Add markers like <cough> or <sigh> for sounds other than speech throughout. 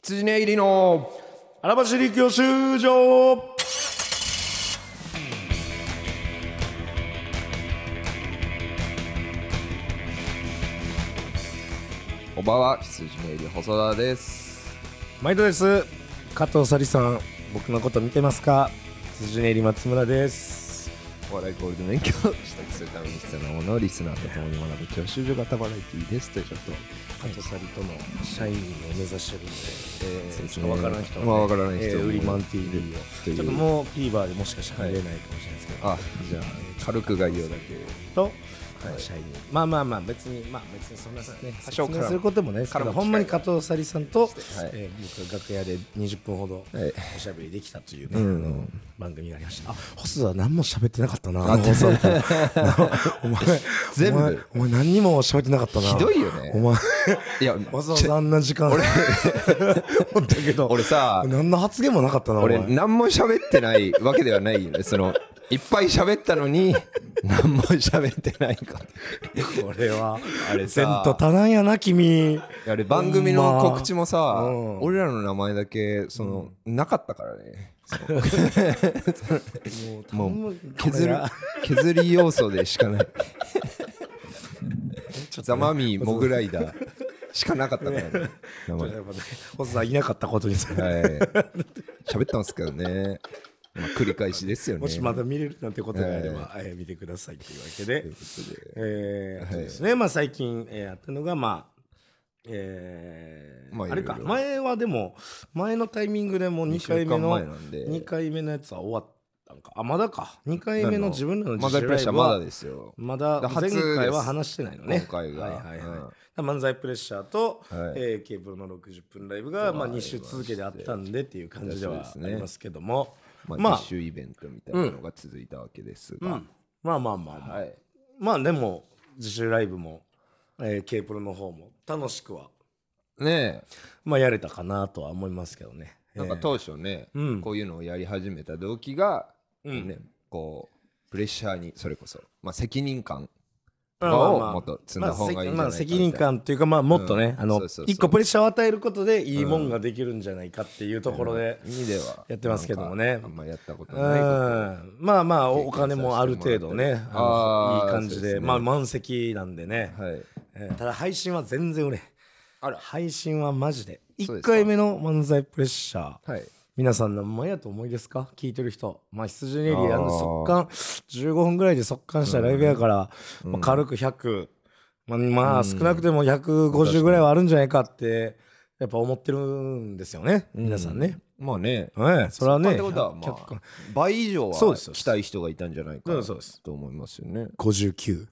羊ね入りの荒走り教習所。おばは羊ね入り細田です。毎度です。加藤紗里さん僕のこと見てますか？辻根入り松村です。お笑いゴールド免許を取得するために必要なものをリスナーと共に学ぶ教習所型バラエティーです。というちょっと加藤紗里との社員を目指してるんで、えー、ねちょっとわからん人は、まあわからない人えーウリマン TV を。うちょっともう TVer でもしかしたら見れないかもしれないですけど、あじゃあ軽く概要だけ。と、まあまあまあまあ別にまあ別にそんなさね説明することもないですけどほんまに加藤紗里さんと、はい。えー僕が楽屋で20分ほどはい。おしゃべりできたというね、うんあの番組がありました。あ細田は何も喋ってなかったな。<laughs> お前全部。お前お前何にも喋ってなかったな。ひどいよね。お前いや <laughs> わざわざあんな時間。俺 <laughs> 思ったけど。俺さ何の発言もなかったな俺何も喋ってないわけではないよねそのいっぱい喋ったのに <laughs> 何も喋ってないかこれはあれせんさ。と足らんやな君。あれ番組の告知もさ、うん俺らの名前だけその、なかったからね。<laughs> もう削る削り要素でしかない。ザマミーモグライダーしかなかったからね名前。はい細田いなかったことにさ喋ったんですけどね、まあ、繰り返しですよね。もしまだ見れるなんてことがあれば、えー見てくださいというわけで、えーあとですね、まあ最近、えー、あったのが、まあ、えーまああれか前はでも前のタイミングでもう2回目の前なんで。2回目のやつは終わったんか。あまだか。2回目の自分らの漫才プレッシャーライブはまだですよ。まだだ前回は話してないのね。今回が。はいはいはい。うん漫才プレッシャーと、はい。えー、ケーブルの60分ライブが、まあ、2週続けてあったんでっていう感じではありますけども、まあ、まあ。実習イベントみたいなのが続いたわけですが、うん。まあまあまあまあ、はい。まあでも自主ライブも、えー、K プロの方も楽しくは、ねまあ、やれたかなとは思いますけどね。えなんかえー当初ね、うん。こういうのをやり始めた動機が、うん。ね、こうプレッシャーにそれこそ、まあ、責任感とまあかをまあまあもっと積んだ方がいい責任感というか、まあ、もっとね、一個プレッシャーを与えることでいいもんができるんじゃないかっていうところで、やってますけどもね。あん。まやったことうないまあまあおお金もある程度ねいい感じでまあ満席なんでね、はい。えーただ配信は全然売れん。あら。配信はマジで。1そうですか。回目の漫才プレッシャー。はい皆さん何枚やと思いですか？聞いてる人。まあ羊ネリあー。あの速乾15分ぐらいで速乾したライブやから、まあ、軽く100、まあ、まあ少なくても150ぐらいはあるんじゃないかってやっぱ思ってるんですよね皆さんね、まあね。はいそれはねはまあ倍以上はそうです来たい人がいたんじゃないかと思いますよね。59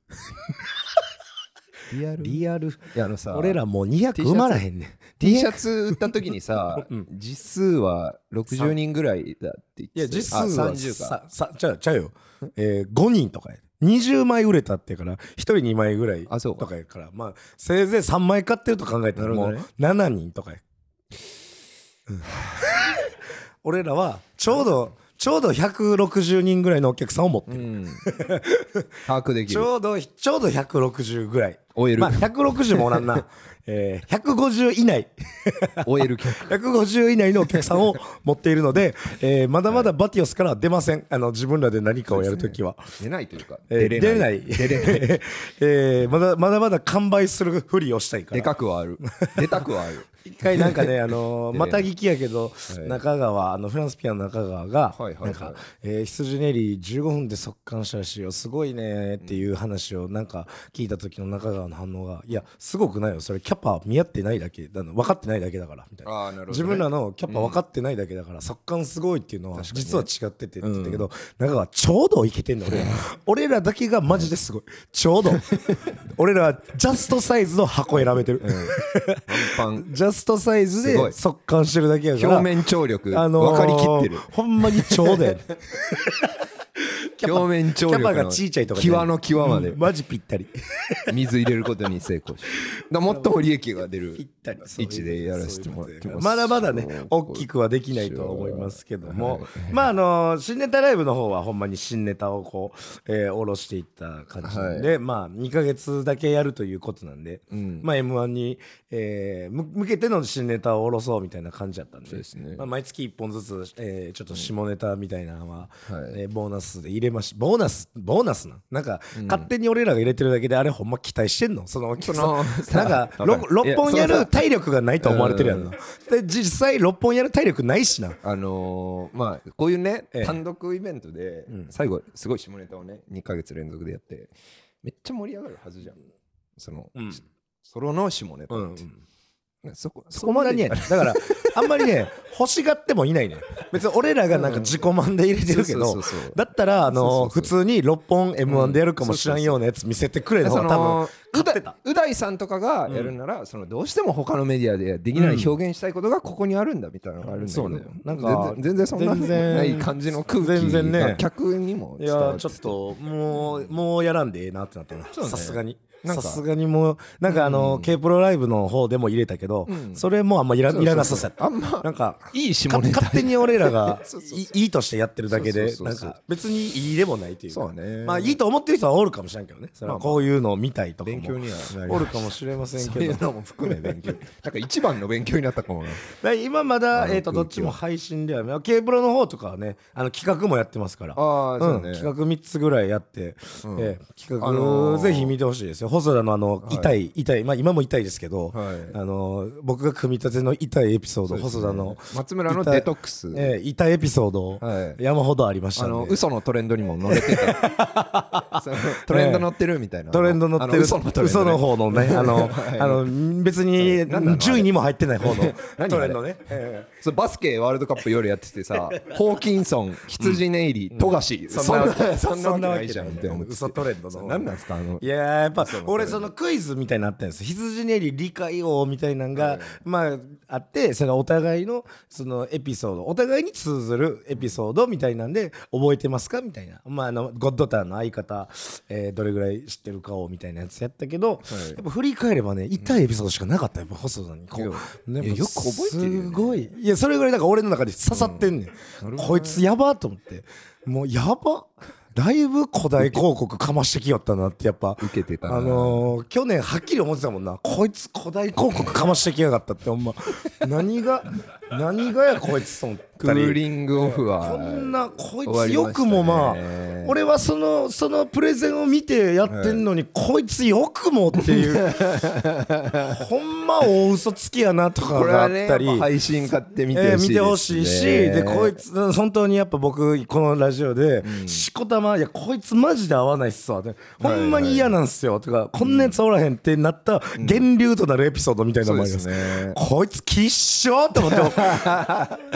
リアル？いリアル？やあのさ俺らもう200埋まらへんねん。<laughs> T シャツ売った時にさ、実数は60人ぐらいだって言っていや実数はあ30か。ささちゃうちゃうよ、えー、5人とかや。20枚売れたってから1人2枚ぐらいあそうか。とかやから。まあせいぜい3枚買ってると考えたらもうなるほどね。7人とかや、うん。<laughs> 俺らはちょうどちょうど160人ぐらいのお客さんを持ってる、うん。<laughs> 把握できちるょうどちょうど160ぐらい。OL まあ160もおらんな、<laughs> えー、150以内。OL 客150以内のお客さんを持っているので、えーまだまだバティオスからは出ません。あの自分らで何かをやるときは。出ないというかえー出出れない。出れない。<laughs> えーまだまだまだ完売するふりをしたいかでらかくはある。出たくはある。一回なんかね、あのー <laughs> また聞きやけど、い。中川あのフランスピアノの中川が、はいはいはい。なんか、えー羊ネリー15分で速乾したらしいよ。すごいねっていう話をなんか聞いた時の中川の反応がいやすごくないよ。それキャパ見合ってないだけだの分かってないだけだからみたいな。ああなるほど、ね、自分らのキャパ分かってないだけだから、速乾すごいっていうのは実は違っててって言ったけど、中川ちょうどいけてんの俺ら。俺らだけがマジですごい。ちょうど。<laughs> 俺らはジャストサイズの箱選べてる、パン。ジャストサイズで速乾してるだけやから。表面張力、あのー分かりきってる。ほんまにちょうどやね <laughs> 表面張力キャパがの際の際まで。うん。マジぴったり。水入れることに成功しだから最も利益が出るぴったり位置でやらせてもらってます。まだまだね大きくはできないとは思いますけども、まああの新ネタライブの方はほんまに新ネタをこう、えー、下ろしていった感じなんで、まあ2ヶ月だけやるということなんで、ん。まあ m 1に、えーむ向けての新ネタを下ろそうみたいな感じだったんで。そうですね。まあ、毎月1本ずつ、えーちょっと下ネタみたいなのは、はい。えーボーナスで入れましボーナスボーナスな。なんか、勝手に俺らが入れてるだけであれほんま期待してんの。そのその <laughs> なんかさわかる。6本やる体力がないと思われてるやんな。で実際6本やる体力ないしな。あのーまあこういうね、ええ。単独イベントで、最後すごい下ネタをね2ヶ月連続でやってめっちゃ盛り上がるはずじゃん。その、うん。ソロの下ネタうんって、そこそこまでねだからあんまりね欲しがってもいないね。別に俺らがなんか自己満で入れてるけどだったらあの普通に6本 m 1でやるかもしらんようなやつ見せてくれの方そが多分。のう大さんとかがやるなら、そのどうしても他のメディアでできない表現したいことがここにあるんだみたいなのがあるんだけど、そうねなんか全然そんなない感じの空気全然ね。が客にもいやちょっともうもうやらんでええなってなってさすがにさすがにもうなんかあの K プロライブの方でも入れたけどそれもあんまいらいらなさそうやった。あんまなんかいい下かネタ。勝手に俺らが <laughs> そうそうそう。いいいとしてやってるだけでそうそうそうそう。なんか別にいいでもないというか。そうね。まあいいと思ってる人はおるかもしれんけどね。それはこういうのを見たいとかも。勉強にはなりおるかもしれませんそういけどうのも含め勉強。<laughs> なんか一番の勉強になったかも今まだえーとどっちも配信では K プロの方とかはねあの企画もやってますから。うね、うん、企画3つぐらいやって、ん。えー企画、あのーぜひ見てほしいですよ細田のあの、痛い痛い。まあ今も痛いですけど、はい。あのー僕が組み立ての痛いエピソード、細田の松村のデトックス、えー痛いエピソード、はい。山ほどありましたあの嘘のトレンドにも乗れてた。<laughs> トレンド乗ってるみたいな、トレンド乗ってる嘘のトレンド、嘘の方のねあの、<laughs> はい。あの別に順位にも入ってない方の <laughs> 何トレンドね、えそうバスケワールドカップ夜やっててさ <laughs> ホーキンソン羊ネイリ富樫そそんんなわけなそんなわけないじゃんって思って。嘘トレンドの。方何なんですかあの。いやーやっぱ俺そのクイズみたいになったんです羊ネイリ理解王みたいなのが、まああってそのお互いのそのエピソードお互いに通ずるエピソードみたいなんで覚えてますかみたいな、まあ、あのゴッドタンの相方、えーどれぐらい知ってるかをみたいなやつやったけど、やっぱ振り返ればね痛いエピソードしかなかった。やっぱ細田に。こう、よく覚えてるよね。すごい。いやそれぐらいだから俺の中で刺さってんねん、こいつやばと思って。もうやば。だいぶ古代広告かましてきよったなってやっぱ。受けてたな。あのー去年はっきり思ってたもんな。こいつ古代広告かましてきやがったってほんま。何が何がやこいつと思っクーリングオフはこんなこいつよくもまあ俺はそのそのプレゼンを見てやってんのに、こいつよくもっていう。<laughs> ほんま大嘘つきやなとかこれがあったり、やっぱ配信買って見てほしいね。えー見てほしいしでこいつうん本当にやっぱ僕このラジオで、しこたま「いやこいつマジで合わないっすわ」ほんまに嫌なんすよ」とか「こんなやつおらへん」ってなった源流となるエピソードみたいなのもあります。そうですね。こいつきっしょと思って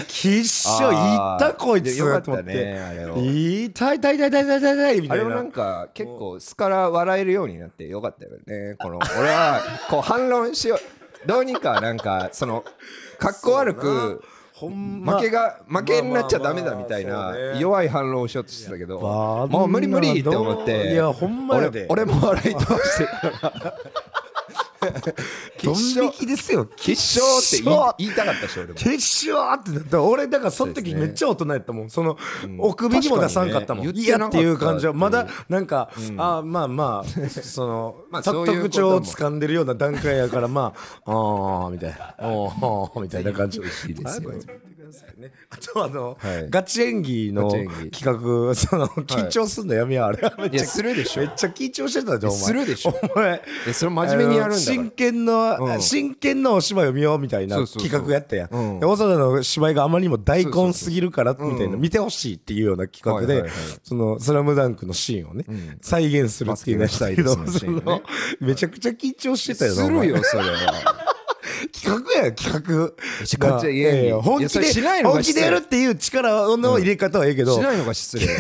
きっ <laughs> しょいあーったこいつよかったねあれを。い痛い痛い痛い痛い痛いみたいな。あれもなんか結構素から笑えるようになってよかったよね。この俺はこう反論しようどうにかなんかそのかっこ悪く <laughs> ほんま。負けが負けになっちゃダメだみたいな弱い反論をしようとしてたけどぱもう無理無理って思っいてやほんま俺俺も笑い飛ばしてるから <laughs> ドン引きですよ。決勝って言いたかったし俺も。決勝ってなった俺だからその時めっちゃ大人やったもん。そのお首にも出さんかったもん。ね。嫌っていう感じはまだなんかあまあまあその <laughs> まあそういう特徴を掴んでるような段階やからまあああみたいな。おーみたいな感じ。<laughs> 美味しいですよあこいつ見てくださいね。あとあのはい。ガチ演技の企画その緊張すんのやめようあれは。めっいやちゃするでしょ。めっちゃ緊張してたじゃんお前するでしょ。お前。でそれ真面目にやるんだ真剣の、うん。真剣のお芝居を見ようみたいな企画やったやん。大阪の芝居があまりにも大根すぎるからみたいな、うん。見てほしいっていうような企画で、そのスラムダンクのシーンをね、ん。再現するっていうのやったけど、めちゃくちゃ緊張してたよな。するよそれは企画や企画。ガチ演技いやいや本気でしないのが本気でやるっていう力の入れ方はいいけど、しないのが失礼。<laughs>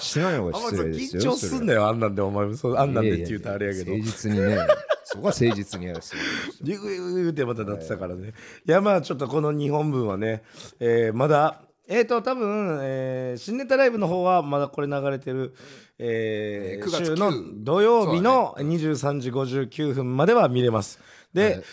しないのが失礼ですよ緊張すんだよあんなんでお前あんなんでって言うとあれやけど。誠実にね。そこは誠実にやる必要ギュグギュグギュグってまたなってたからね、いやまあちょっとこの2本分はね、えーまだえーと多分、えー新ネタライブの方はまだこれ流れてる、えーえー9月週の9土曜日の23時59分までは見れますで、はい。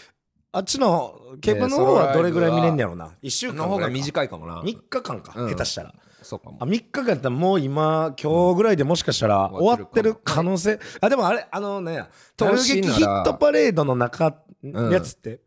あっちのケープの方はどれぐらい見れんねやろうな。1週間の方が短いかもな。3日間か、うん。下手したら。そうかも。あ3日間やったらもう今今日ぐらいでもしかしたら終わってる可能性。あでもあれあのね投投撃ヒットパレードの中のやつって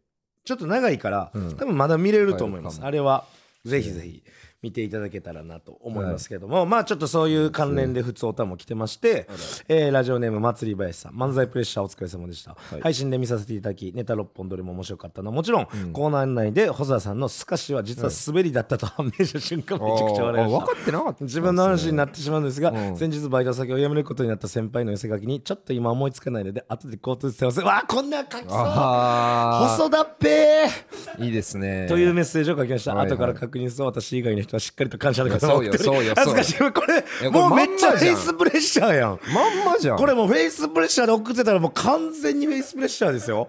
ちょっと長いから、うん。多分まだ見れると思います、はいあれは。ぜひぜひ見ていただけたらなと思いますけども、まあちょっとそういう関連で普通歌も来てまして、えーラジオネーム祭り林さん。漫才プレッシャーお疲れ様でした、配信で見させていただきネタ6本どれも面白かったのはもちろん、コーナー内で細田さんのスカシは実は滑りだったと判明した瞬間めちゃくちゃ笑いました。あ分かってなかった自分の話になってしまうんですが、うん。先日バイト先を辞めることになった先輩の寄せ書きにちょっと今思いつかないので後で交通してませんわあこんな書きそう。あ細田っぺー。あいいですね。というメッセージを書きました、はいはい。後から確認すると私以外の人はしっかりと感謝の方そうよを送ってそうよ。恥ずかしい。これやもうめっちゃフェイスプレッシャーやん。まんまじゃん。これもうフェイスプレッシャーで送ってたらもう完全にフェイスプレッシャーですよ、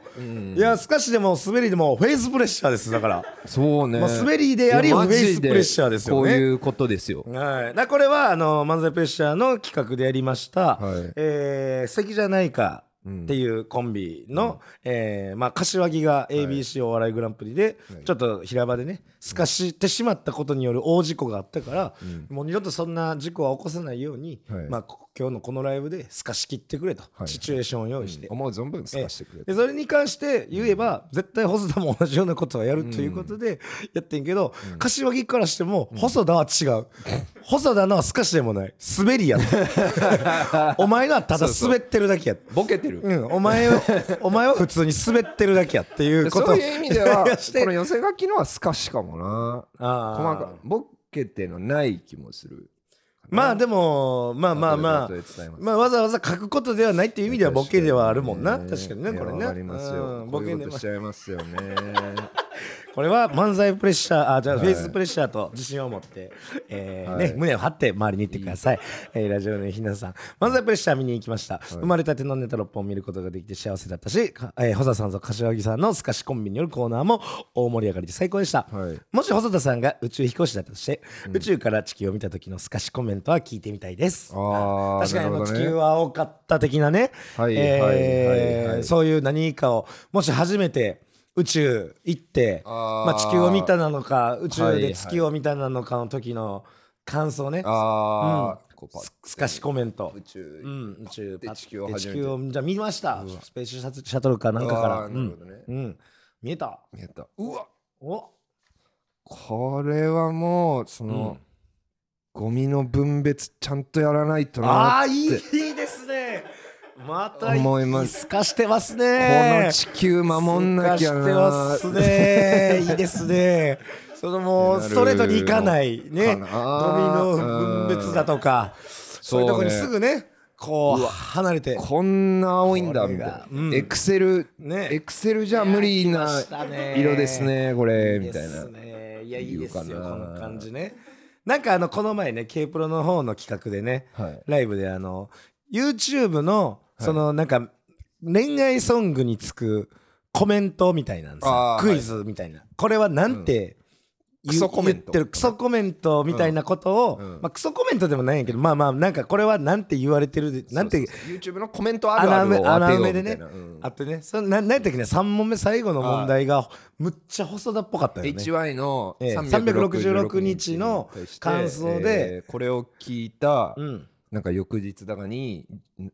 いやスカシでも滑りでもフェイスプレッシャーですだからそうね。まあ滑りでありフェイスプレッシャーですよね。こういうことですよ。はい、これはあの漫才プレッシャーの企画でやりました「はい。えー素敵じゃないか」っていうコンビの、えーまあ、柏木が ABC お笑いグランプリで、ちょっと平場でねすかしてしまったことによる大事故があったから、もう二度とそんな事故は起こさないように、はい。まあ、こ今日のこのライブですかし切ってくれと、はいシチュエーションを用意して。思う存分透かしてくれそれに関して言えば、絶対細田も同じようなことはやるということでやってんけど、柏木からしても細田は違う、<laughs> 細田のはすかしでもない。滑りや。<laughs> お前のはただ滑ってるだけや。ボケてる。うん、お前は <laughs> お前は普通に滑ってるだけやっていうことそういう意味ではこの寄せ書きのは透かしかもな。あー。細かボケてのない気もするまあでもまあまあまあまあわざわざ書くことではないっていう意味ではボケではあるもんな。ね確かにねこれね。ボケボケでもでしちゃいますよねこれは漫才プレッシャーあじゃあフェイスプレッシャーと自信を持って、えーはい。ね、胸を張って周りに行ってください、えーラジオのひなさん。漫才プレッシャー見に行きました、生まれたてのネタ6本を見ることができて幸せだったし、かえー、細田さんと柏木さんのスカシコンビによるコーナーも大盛り上がりで最高でした、はい。もし細田さんが宇宙飛行士だったとして、宇宙から地球を見た時のスカシコメントは聞いてみたいです。あー確かにあの地球は青かった的なね、はいえそういう何かをもし初めて宇宙行ってまあ、地球を見たなのか宇宙はい。はいで月を見たなのかの時の感想ね、ああこうパッすすかしコメント。宇宙うん、宇宙地球を地球をじゃあ見ました。スペースシャトルかなんかから。ね。うん、うん、見えた。やった。うわ。お。これはもうその、ゴミの分別ちゃんとやらないとなああっていいいいですねまた思います。すかしてますこねの地球守んなきゃすかしてますなね。<laughs> いいですね。そのもうストレートにいかないね。ゴミの分別だとか。そういうとこにすぐねこう離れて。こんな青いんだ。みたいなが。うん。エクセルね。エクセルじゃ無理な色ですねこれ。みたいな。いやいいですよこの感じね。なんかあのこの前ね K プロの方の企画でね、はい。ライブであの YouTube のそのなんか恋愛ソングにつくコメントみたいなんですよ。あークイズみたいな、これはなんて、クソコメント言ってる。クソコメントみたいなことを、うん。うんまあ、クソコメントでもないんやけどまあまあなんかこれはなんて言われてるでなんて YouTube のコメントあるあるを穴埋めでね。うん。あってね。そななんやったっけね3問目最後の問題がむっちゃ細田っぽかったよね。HY のええ。366 366日の感想でえーこれを聞いたうんなんか翌日だかに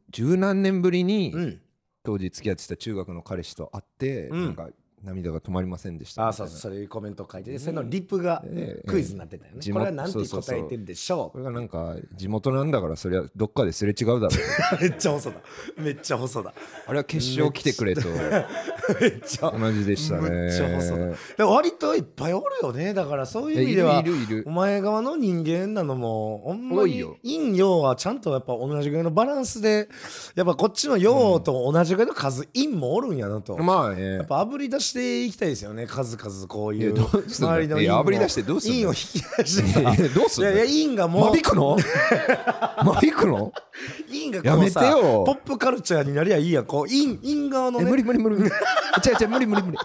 十何年ぶりにうん。当時付き合ってた中学の彼氏と会ってうん。なんか涙が止まりませんでした。あみたいうなそそういうコメントを書いててそのリップがええクイズになってたよね。地元これはなんてそうそうそう。答えてるでしょこれがなんか地元なんだからそりゃどっかですれ違うだろうう <laughs> めっちゃ細だ。めっちゃ細だ。あれは決勝来てくれと。<laughs> めっちゃ同じでしたね。めっちゃ細だ。でも割といっぱいおるよね。だからそういう意味ではいるいるお前側の人間なのもほんまに陰陽はちゃんとやっぱ同じぐらいのバランスでやっぱこっちの陽と同じぐらいの数陰もおるんやなと、まあね。やっぱ炙り出していきたいですよね。数々こういう周りの陰を。いや炙り出してどうすんの？陰を引き出してさ。うすんの？いやいや陰がもう。間引くの？<laughs> 間引くの？陰がやめてこうさよ。ポップカルチャーになりゃいいやん。こう陰陰側のえね。無理無理無理無理。違う違う無理無理無理。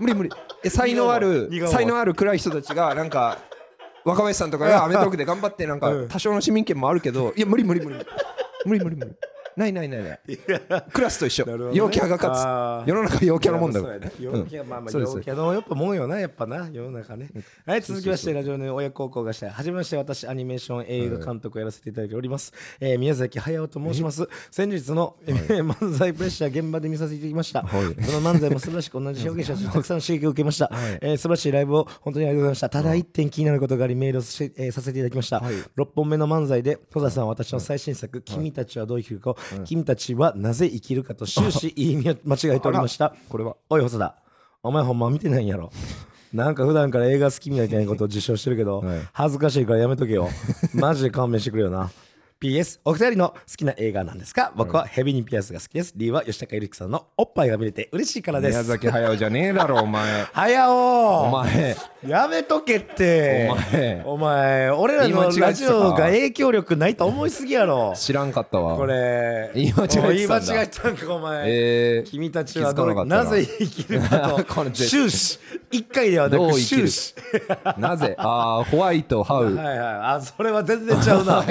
無理無理。え才能ある才能ある暗い人たちがなんか若林さんとかがアメトーークで頑張ってなんか多少の市民権もあるけどいや無理無理無理。無理無理無理ないないないない。クラスと一緒、陽キャが勝つ。世の中陽キャのもんだ陽キャ、まあまあ陽キャのやっぱもんよなやっぱな。世の中ね、はい続きましてラジオの親孝行がしたい。はじめまして私アニメーション映画監督をやらせていただいております、えー宮崎駿と申します。先日の、えー漫才プレッシャー現場で見させていただきました、はい。その漫才も素晴らしく同じ表現者としてたくさん刺激を受けました、えー素晴らしいライブを本当にありがとうございました。ただ一点気になることがありメールをし、えーさせていただきました、6本目の漫才で戸田さんは私の最新作「君たちはどう生きるかを」君たちはなぜ生きるか」と終始言い間違えておりました。これは。おい細田。お前ほんま見てないんやろ。なんか普段から映画好きみたいなことを自称してるけど、はい。恥ずかしいからやめとけよ。<laughs> マジで勘弁してくれよな。PS お二人の好きな映画なんですか？僕はヘビにピアスが好きです。理由は吉高由里子さんのおっぱいが見れて嬉しいからです。宮崎駿じゃねえだろお前。<laughs> はやおお前やめとけって。お前。お前俺らのラジオが影響力ないと思いすぎやろ。知らんかったわ。これ。言い間違えてたん言い間違えたんかお前、えー君たちはなな。なぜ生きるか <laughs> こと終始。一回ではなく終始。なぜ？ああホワイトハウ。はいはい。あそれは全然 <laughs> 違うな。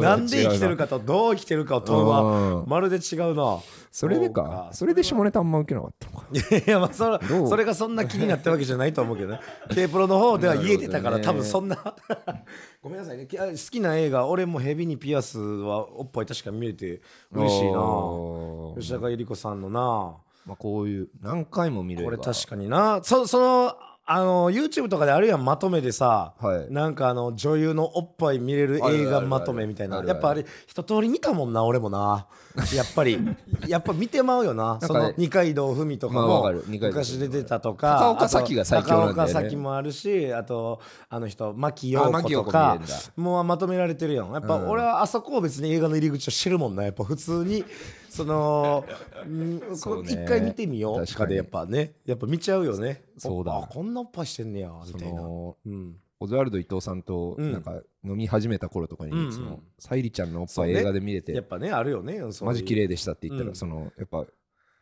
なんで生きてるかとどう生きてるかを問うはうん。まるで違うな。それでか？それで下ネタあんま受けなかったのか <laughs> いやまあそれそれがそんな気になったわけじゃないと思うけどね。K プロの方では言えてたから、ね。多分そんな。<laughs> ごめんなさいね。好きな映画俺もヘビにピアスはおっぱい確か見れて嬉しいな。吉高由里子さんのな。まあこういう何回も見れるこれ確かにな。そそのあの YouTube とかであるやんまとめでさ、はい。なんかあの女優のおっぱい見れる映画まとめみたいな。やっぱあれ一通り見たもんな俺もな。やっぱり。<laughs> やっぱ見てまうよな。かねその二階堂ふみとかも昔出てたとか高岡早紀が最強なんだよね。高岡早紀もあるしあとあの人牧陽子子とかもうまとめられてるやん。やっぱ俺はあそこを別に映画の入り口を知るもんな。やっぱ普通にその一回見てみよう。と確かでやっぱね。やっぱ見ちゃうよね。そうだ。あこんなおっぱいしてんねやみそたいな。のうん。オズワルド伊藤さんとうん。なんか飲み始めた頃とかに、その沙莉ちゃんのおっぱい映画で見れて、やっぱねあるよねマジ綺麗麗でしたって言ったら、うん。そのやっぱ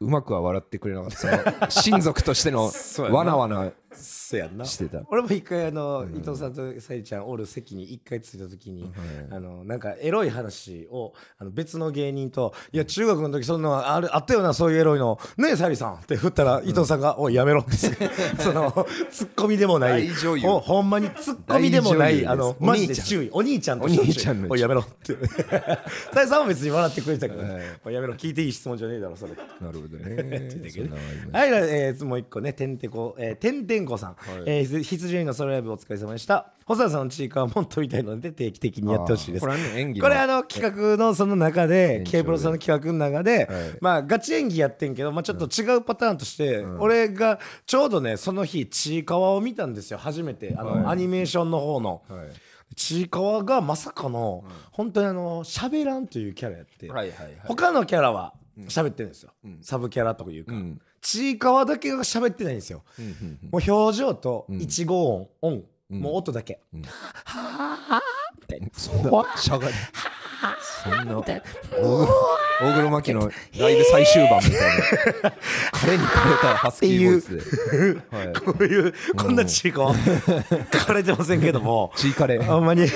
うまくは笑ってくれなかった。<laughs> 親族としてのわなわなそやんな。してた。俺も一回あの、伊藤さんとさゆちゃんおる席に一回着いた時に、あのなんかエロい話をあの別の芸人と「いや中学の時そんなあるあったよなそういうエロいのねえさゆりさん」って振ったら伊藤さんが「おいやめろ」って <laughs> そのツッコミでもない。大女優ほほんまにツッコミでもないあのマジで注意。お兄ちゃんとしてお兄ちゃんのおいやめろ」って。<laughs> さゆさんも別に笑ってくれたけど、はい。おいやめろ聞いていい質問じゃねえだろそれ。なるほどね。<laughs> はい、えーもう一個ね、てんてこ、えー、てんてんこさん、えー羊のソロライブお疲れ様でした。細田さんのチーカーも撮りたいので定期的にやってほしいです。これあの企画のその中で K プロさんの企画の中で、はい。まあガチ演技やってんけど、まあ、ちょっと違うパターンとして、俺がちょうどねその日ちいかわを見たんですよ。初めて。あの、はい。アニメーションの方の。はい。ちいかわがまさかの、本当にあの喋らんというキャラやって、はいはいはい。他のキャラは喋ってるんですよ、サブキャラというか、うんちいかわだけが喋ってないんですよ、もう表情と一語音、音もう音だけ、そんなしゃがりそんな大黒摩季のライブ最終盤みたいな。彼に枯れたハスキーボイスで、はい、こういうこんなちいかわ枯れてませんけども。チーカレーあんまり。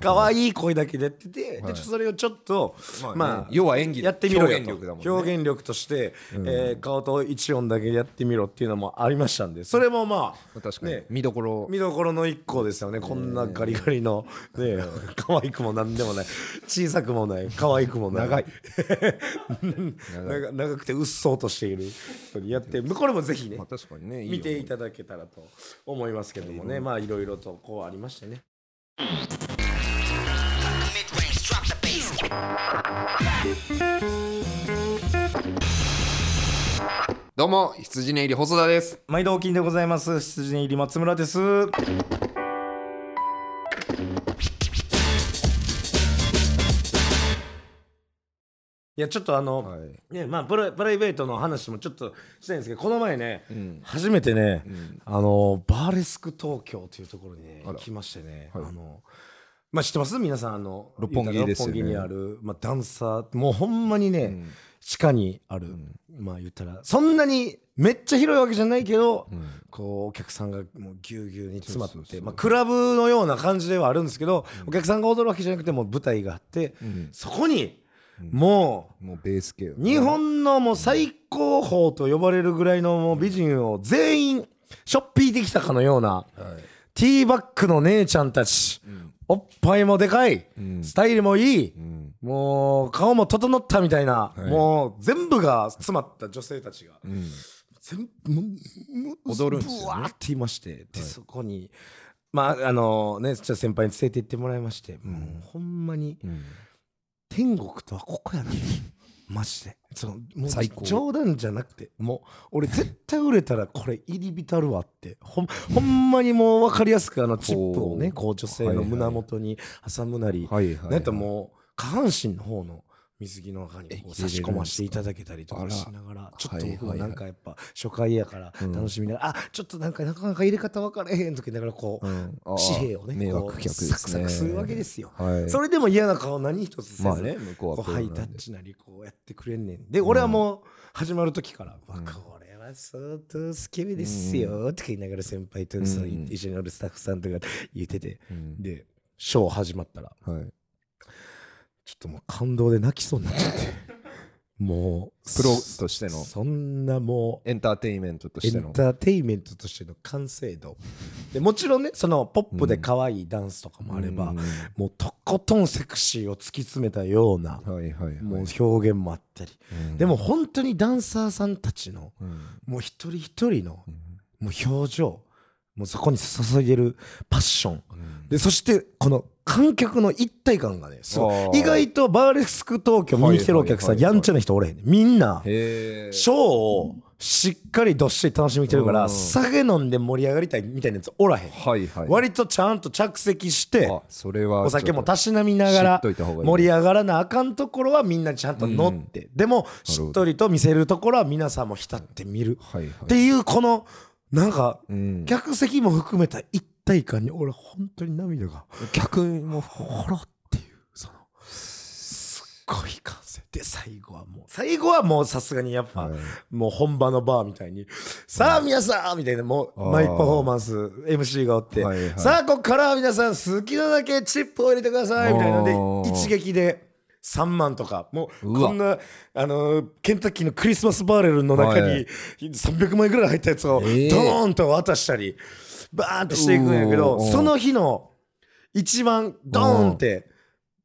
可愛い声だけでやってて、でそれをちょっとまあ要は演技やってみろよと。表現力だもんね。表現力として、えー顔と一音だけやってみろっていうのもありましたんでそれもまあ確かに。ね。見どころ。見どころの一個ですよね。こんなガリガリのね可愛くもなんでもない。小さくもない。可愛くもない長い。長長くてうっそうとしている。人にやってこれもぜひねまあ確かにね見ていただけたらと思いますけどもね。まあいろいろとこうありましてね.どうも羊ね入り細田です。毎度お金でございます。羊ね入り松村ですいやちょっとあの、はい。ねまあプラプライベートの話もちょっとしたいんですけどこの前ね、初めてね、あのバーレスク東京というところにね来ましてね、はい。あのまあ知ってます？皆さんあの六本木ね六本木にある、まあ、ダンサーもうほんまにね、地下にある、まあ言ったらそんなにめっちゃ広いわけじゃないけど、うん。こうお客さんがもうぎゅうぎゅうに詰まってまあ、クラブのような感じではあるんですけど、お客さんが踊るわけじゃなくてもう舞台があって、うん。そこにももうベース系。日本のもう最高峰と呼ばれるぐらいのもう美人を全員しょっぴいてきたかのようなはい。ティーバックの姉ちゃんたち、おっぱいもでかい、ん。スタイルもいい、うん。もう顔も整ったみたいな、い。もう全部が詰まった女性たちが、うん。全部踊るんですよね。ブワーって言いましてで、そこに。まああのね先輩に連れて行ってもらいまして、もうほんまにうん天国とはここやなマジで。そのもう最高。冗談じゃなくてもう俺絶対売れたらこれ入り浸るわって。ほんほんまにもう分かりやすくあのチップをねこう女性の胸元に挟むなり、はいはいなんかもう下半身の方の水着の中にこう差し込ませていただけたりとかしながらちょっと僕もなんかやっぱ初回やから楽しみながら、あちょっとなんかなかなか入れ方分からへんときながらこう、うん。紙幣をね迷こうサクサクするわけですよ、はい。それでも嫌な顔何一つせず、まあね向こうハイタッチなりこうやってくれんねん。で俺はもう始まる時から「わこれは相当スケベですよ」って言いながら先輩と一緒におるスタッフさんとか言ってて、ん。でショー始まったらはいちょっともう感動で泣きそうになっちゃって。<laughs> もうプロとしてのそんなもうエンターテインメントとエしての。ンターテインメントとしての完成度。でもちろんねそのポップで可愛いダンスとかもあれば、うん。もうとことんセクシーを突き詰めたような、はいはいはい。もう表現もあったり、うん。でも本当にダンサーさんたちのうん。もう一人一人のもう表情もうそこに注いでるパッション、でそしてこの観客の一体感がねすごい。あー。意外とバーレスク東京見に来てるお客さんやんちゃな人おれへんねみんなショーをしっかりどっしり楽しみに来てるからうん。酒飲んで盛り上がりたいみたいなやつおらへん。はいはい。割とちゃんと着席してあそれはお酒もたししなみなが知ら盛り上がらなあかんところはみんなちゃんと乗って、でもしっとりと見せるところは皆さんも浸って見る、はいはい。っていうこのなんかうん。客席も含めた一体感に俺本当に涙が。客もほろっていう。そのすっごい感性で最後はもう最後はもうさすがにやっぱ、はい。もう本場のバーみたいに「さあ皆さん!」みたいなもうマイパフォーマンス MC がおって、さあここからは皆さん好きなだけチップを入れてくださいみたいなので一撃で3万とかもうこんなあのーケンタッキーのクリスマスバーレルの中はに300万円ぐらい入ったやつをドえー。ーンと渡したりバーンってしていくんやけどその日の一番ドーンって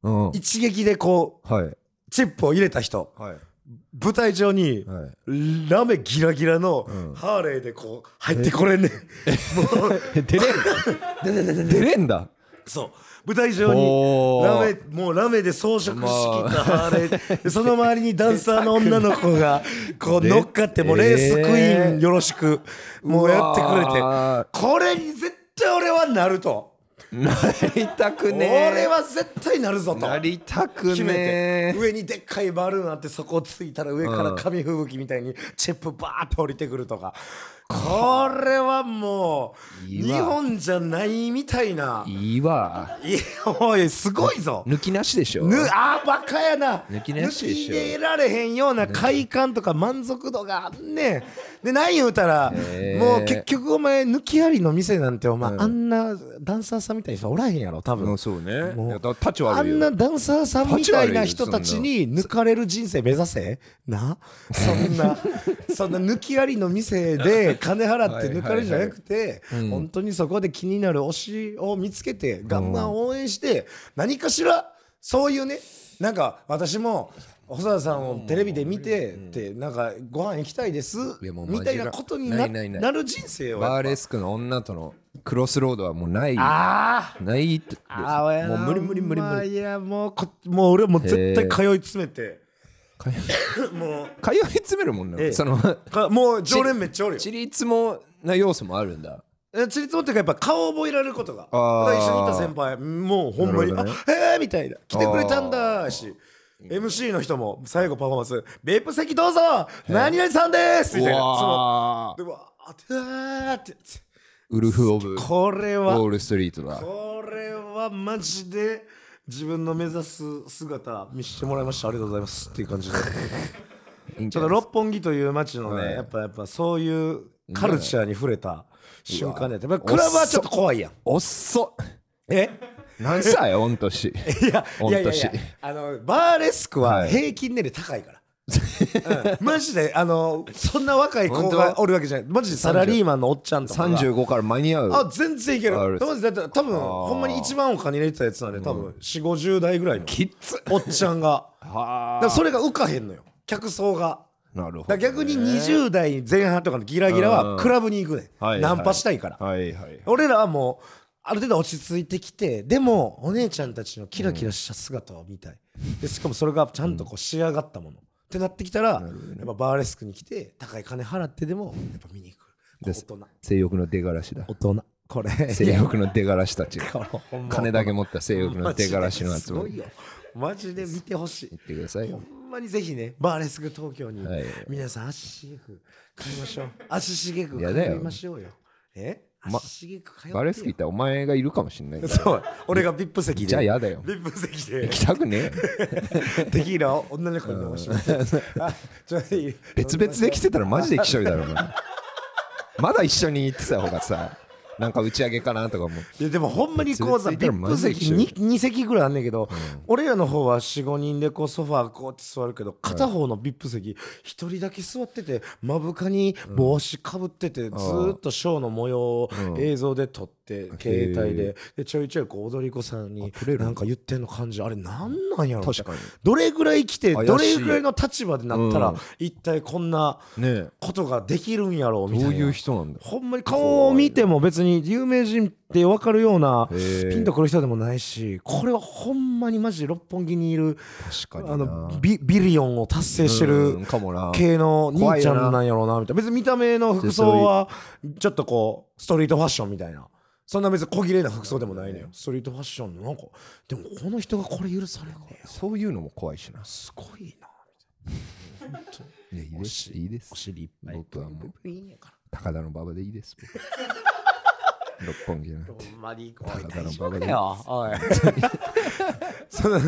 うん。一撃でこうはい。チップを入れた人はい。舞台上にはい。ラメギラギラのん。ハーレーでこう入ってこれんねん。もうえ <laughs> 出れんだ出れんだ。そう舞台上にほラーメもうラメで装飾しきったハーレー。でその周りにダンサーの女の子が <laughs> こうで乗っかってもうレースクイーンよろしくもうやってくれて。これに絶対俺はなると。なりたくね俺は絶対なるぞと。なりたく決めて。ね上にでっかいバルーンあってそこをついたら上から紙吹雪みたいにチップバーって降りてくるとかこれはもう日本じゃないみたいな。いいわ。いやおいすごいぞ。抜きなしでしょ。ぬあーバカやな。抜きなしでしょ。抜き入れられへんような快感とか満足度があんねん。で何言うたらもう結局お前抜きありの店なんてお前、うん。あんなダンサーさんみたいな人おらへんやろ多分。うんそうね。もうあんなダンサーさんみたいな人たちに抜かれる人生目指せ？な？そんなそんな抜きありの店で金払って抜かれるんじゃなくて本当にそこで気になる推しを見つけてガンガン応援して何かしらそういうねなんか私も細田さんをテレビで見てってなんかご飯行きたいですみたいなことになないないない。なる人生をやっぱ。バーレスクの女とのクロスロードはもうない。ああないって。もう無理無理無理無理。いやもうこもう俺はもう絶対通い詰めて通いもう。通い詰めるもんなええ。そのかもう常連めっちゃおるよ。ちりつもな要素もあるんだ。えちりつもっていうかやっぱ顔覚えられることが。だあー。から一緒にいた先輩もうほんまに、あなるほどね。へえみたいな。来てくれたんだし。MC の人も最後パフォーマンス「ベープ席どうぞ何々さんです」みたいな。そのわでわーってわーってウルフ・オブ・ウこれはォール・ストリートだ。これはマジで自分の目指す姿見せてもらいました。ありがとうございますっていう感じで。ちょっと六本木という街のね、はい。やっぱやっぱそういうカルチャーに触れた瞬間で、やっぱクラブはちょっと怖いやん。おっそ。え？何歳？御年。<laughs> いやいやいやい御や年。あのバーレスクははい。平均年齢高いから。うんマジであのそんな若い子がおるわけじゃない。マジでサラリーマンのおっちゃんとかが。35から間に合う。あ全然いける。あるマジでだって多分ー。ほんまに一番お金入れてたやつなんで多分4 5 0代ぐらいの。きっつ。おっちゃんが。それが浮かへんのよ。客層が。なるほどだから逆に20代前半とかのギラギラうん。はクラブに行くね。ん、はい。ナンパしたいから、はいはい。俺らはもうある程度落ち着いてきてでもお姉ちゃんたちのキラキラした姿を見たい、でしかもそれがちゃんとこう仕上がったもの、ってなってきたら、やっぱバーレスクに来て高い金払ってでもやっぱ見に行く。大です。人。性欲の出がらしだ。大人。これ。性欲の出がらしたち <laughs> 金だけ持った性欲の出がらしのやつを言すごいよ。マジで見てほしい。ってくださいよ。ほんまにぜひねバーレスク東京に、はい。皆さん足しげく買いましょう。足しげく買いましょうよ。え？まバレスキーってお前がいるかもしんない <laughs> そう。俺が VIP 席で。じゃあやだよ。VIP 席で。行きたくねえ。よ <laughs> テキーラを女の子に飲まして。<laughs> あちょっといい？別々で来てたらマジできしょいだろまだ一緒に行ってた方がさなんか打ち上げかなとか思う。いやでもほんまにこうさついてるマ VIP ジで席 2, 2席ぐらいあんねんけど、俺らの方は45人でこうソファーこうって座るけど片方の VIP 席一人だけ座ってて目深に帽子かぶっててずーっとショーの模様を映像で撮って携帯で。でちょいちょいこう踊り子さんになんか言ってんの感じ。あれなんなんやろ確かに。どれぐらい来てどれぐらいの立場でなったらうん。一体こんなことができるんやろうみたいな。どういう人なんだよ。ほんまに顔を見ても別に有名人って分かるようなピンとくる人でもないしこれはほんまにマジで六本木にいる確かにあなのビビリオンを達成してる系の兄ちゃんなんやろうなみたいな。別に見た目の服装はちょっとこうストリートファッションみたいな。そんな別に小綺麗な服装でもないのよ。ストリートファッションのなんかでもこの人がこれ許されるのそういうのも怖いしな。すごいな。いやいいです。いいです。お尻いっぱい僕はもう高田の馬場でいいです僕六本木じゃなくて。ほんまにおい大丈夫かよおい。<laughs> その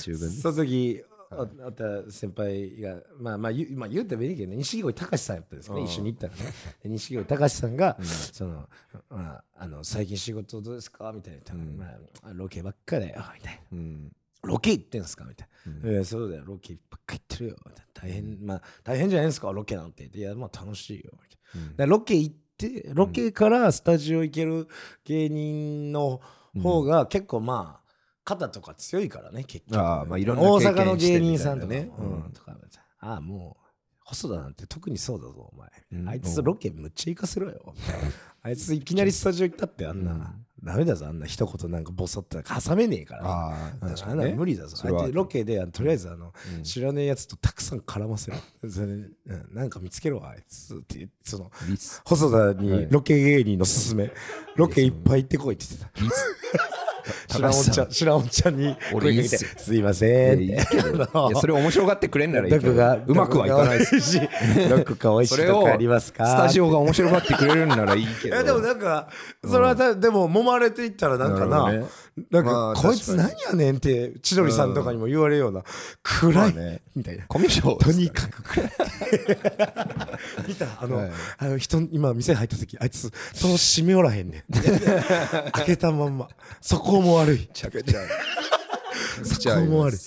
十分その時おおった先輩がまあまあ言う,、まあ、言うてもいいけどね。錦鯉隆さんやったんですね、一緒に行ったらね。で錦鯉隆さんが、その、まあ、あの最近仕事どうですか？みたいな言ったら、まあ、ロケばっかだよみたいな。うん。ロケ行ってんすか？みたいな。いや、そうだよ、ロケばっか行ってるよ。大変、まあ、大変じゃないですか、ロケなんて。いや、まあ、楽しいよ。みたいな。だからロケ行って、ロケからスタジオ行ける芸人の方が結構まあ、肩とか強いからね、結局。ああまあいろんな大阪の芸人さんとかね。うん。とか、ああ、もう、細田なんて特にそうだぞ、お前。うんあいつロケむっちゃ行かせろよ。<laughs> あいついきなりスタジオ行ったってあんな、ダメだぞ、あんな一言なんかボソって挟めねえから。ああうん確かに無理だぞ。ロケでとりあえずあの、知らねえやつとたくさん絡ませろ。<laughs> それうん、なんか見つけろ、あいつって言ってその細田にロケ芸人のすすめ、ロケいっぱい行ってこいって言ってた。知らん。おっちゃん、知らんおっちゃんに俺声かけて、すすいませんいって。やいいけど。それ面白がってくれんならいいけどうまくはいかないです。し、どこか美味しいとこありますか？スタジオが面白がってくれるんならいいけど。<laughs> いやでもなんかそれはたでも揉まれていったらなんかななんまあかこいつ何やねんって千鳥さんとかにも言われるような暗いまあね。みたいな。コミュ障とにかく暗い。<laughs> 見たあの、はい。あの人今店入った時あいつそう閉めおらへんねん <laughs> 開けたまんま。そこも悪い。めちゃくちゃ。<laughs> そこも悪い。めち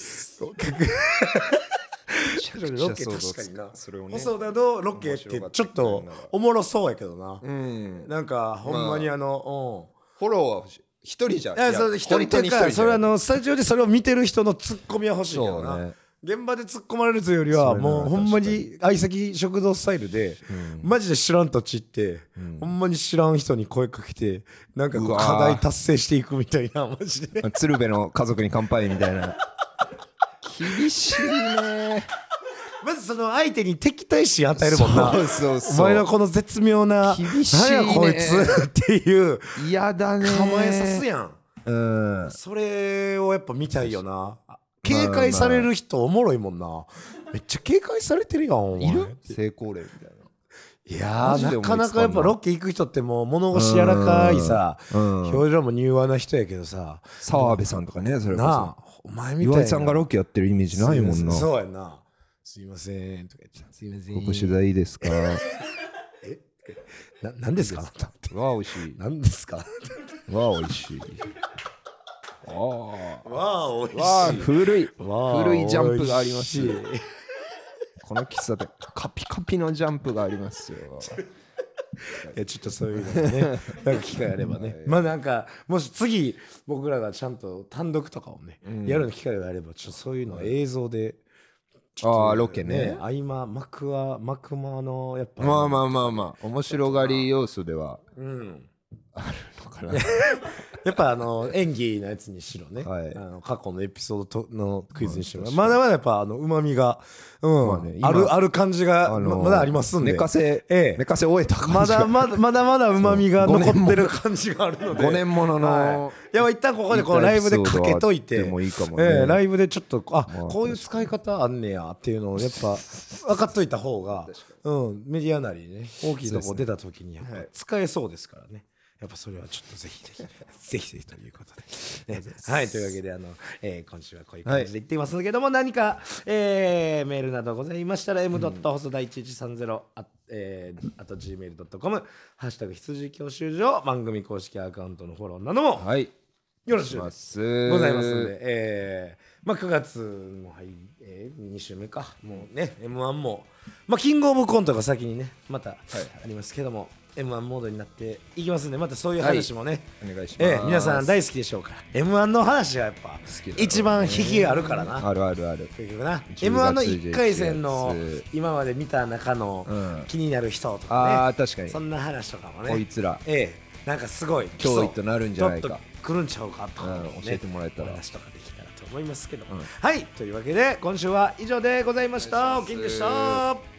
ゃくちゃ想像つく。確かにな。それをね細田のロケってちょっとおもろそうやけどな、うん。なんかほんまにあの、フォローは一人じゃうん。いや、そう、一人というか、それはあの、スタジオでそれを見てる人のツッコミは欲しい。けどな。そうね。現場で突っ込まれるというよりは、それなもうほんまに相席食堂スタイルで、マジで知らん土地行って、ほんまに知らん人に声かけて、なんかこううわー。課題達成していくみたいな、<laughs> マジで。鶴瓶の家族に乾杯みたいな。<laughs> 厳しいねまずその相手に敵対心与えるもんな。そうそうそう。お前のこの絶妙な、厳しいね。なんやこいつっていう嫌だね。構えさすやん。うん。それをやっぱ見たいよな。警戒される人おもろいもんな。めっちゃ警戒されてるやん、お前。いる？成功例みたいいやマジでーな思いつかんな。かなかやっぱロケ行く人ってもう物腰柔らかいさ、うん表情も柔和な人やけどさ、澤部さんとかねそれこなあそお前みたいな。岩井さんがロケやってるイメージないもんな。そうやんなすいません。とか言ってすいません。ここ取材いいですか？<laughs> わな何ですか？あなた。あ美味しい。何ですか？わあ美味しい。ああ。わあおいしい。古い。古いジャンプがあります。この喫茶店カピカピのジャンプがありますよ。いやちょっとそういうのもね。<laughs> なんか機会あればね。まあなんかもし次僕らがちゃんと単独とかをね、やる機会があればちょっとそういうのを映像でああロケね。合間幕は幕間のやっぱまあまあまあまあ面白がり要素ではうんあるのかなやっぱあの演技のやつにしろね、はい。あの過去のエピソードとのクイズにしろ、まだまだやっぱあの旨味が、うんまあね今あるある感じが、あのままだありますんで。寝かせ、ええ。寝かせ終えた感じまだが。まだまだまだ旨味が残ってる感じがあるので。5年ものの、はい、いや一旦ここでこうライブでかけといて。いね。ええライブでちょっとあ、まあこういう使い方あんねやっていうのをやっぱ分かっといた方が、うん、メディアなりね大きいとこ出た時にやっぱ使えそうですからね。やっぱそれはちょっとぜひぜひ <laughs> ぜひぜひということで、ね、はいというわけであの、えー今週はこういう感じで言っていますけども、何か、えーメールなどございましたら m. 細田1130あえー、あと gmail.com ハッシュタグ羊教習所番組公式アカウントのフォローなどもはい。よろしくまです。ございますんで、えーまあ、9月もはい、えー、2週目か。もうね m 1も、まあ、キングオブコントが先にねまたありますけども、m 1モードになっていきますんでまたそういう話もね、お願いします、えー皆さん大好きでしょうから。m 1の話がやっぱ一番引きがあるからな。あるあるある。結局な。10 m 1の月1回戦の11月今まで見た中のうん。気になる人とあかね、あ確かに。そんな話とかもね。こいつら。ええなんかすごい脅威となるんじゃないか。ちょっと来るんちゃうかと。かもね、うん教えてもらえたら。お話とかできたらと思いますけども、うん。はい。というわけで今週は以上でございました。おきんでした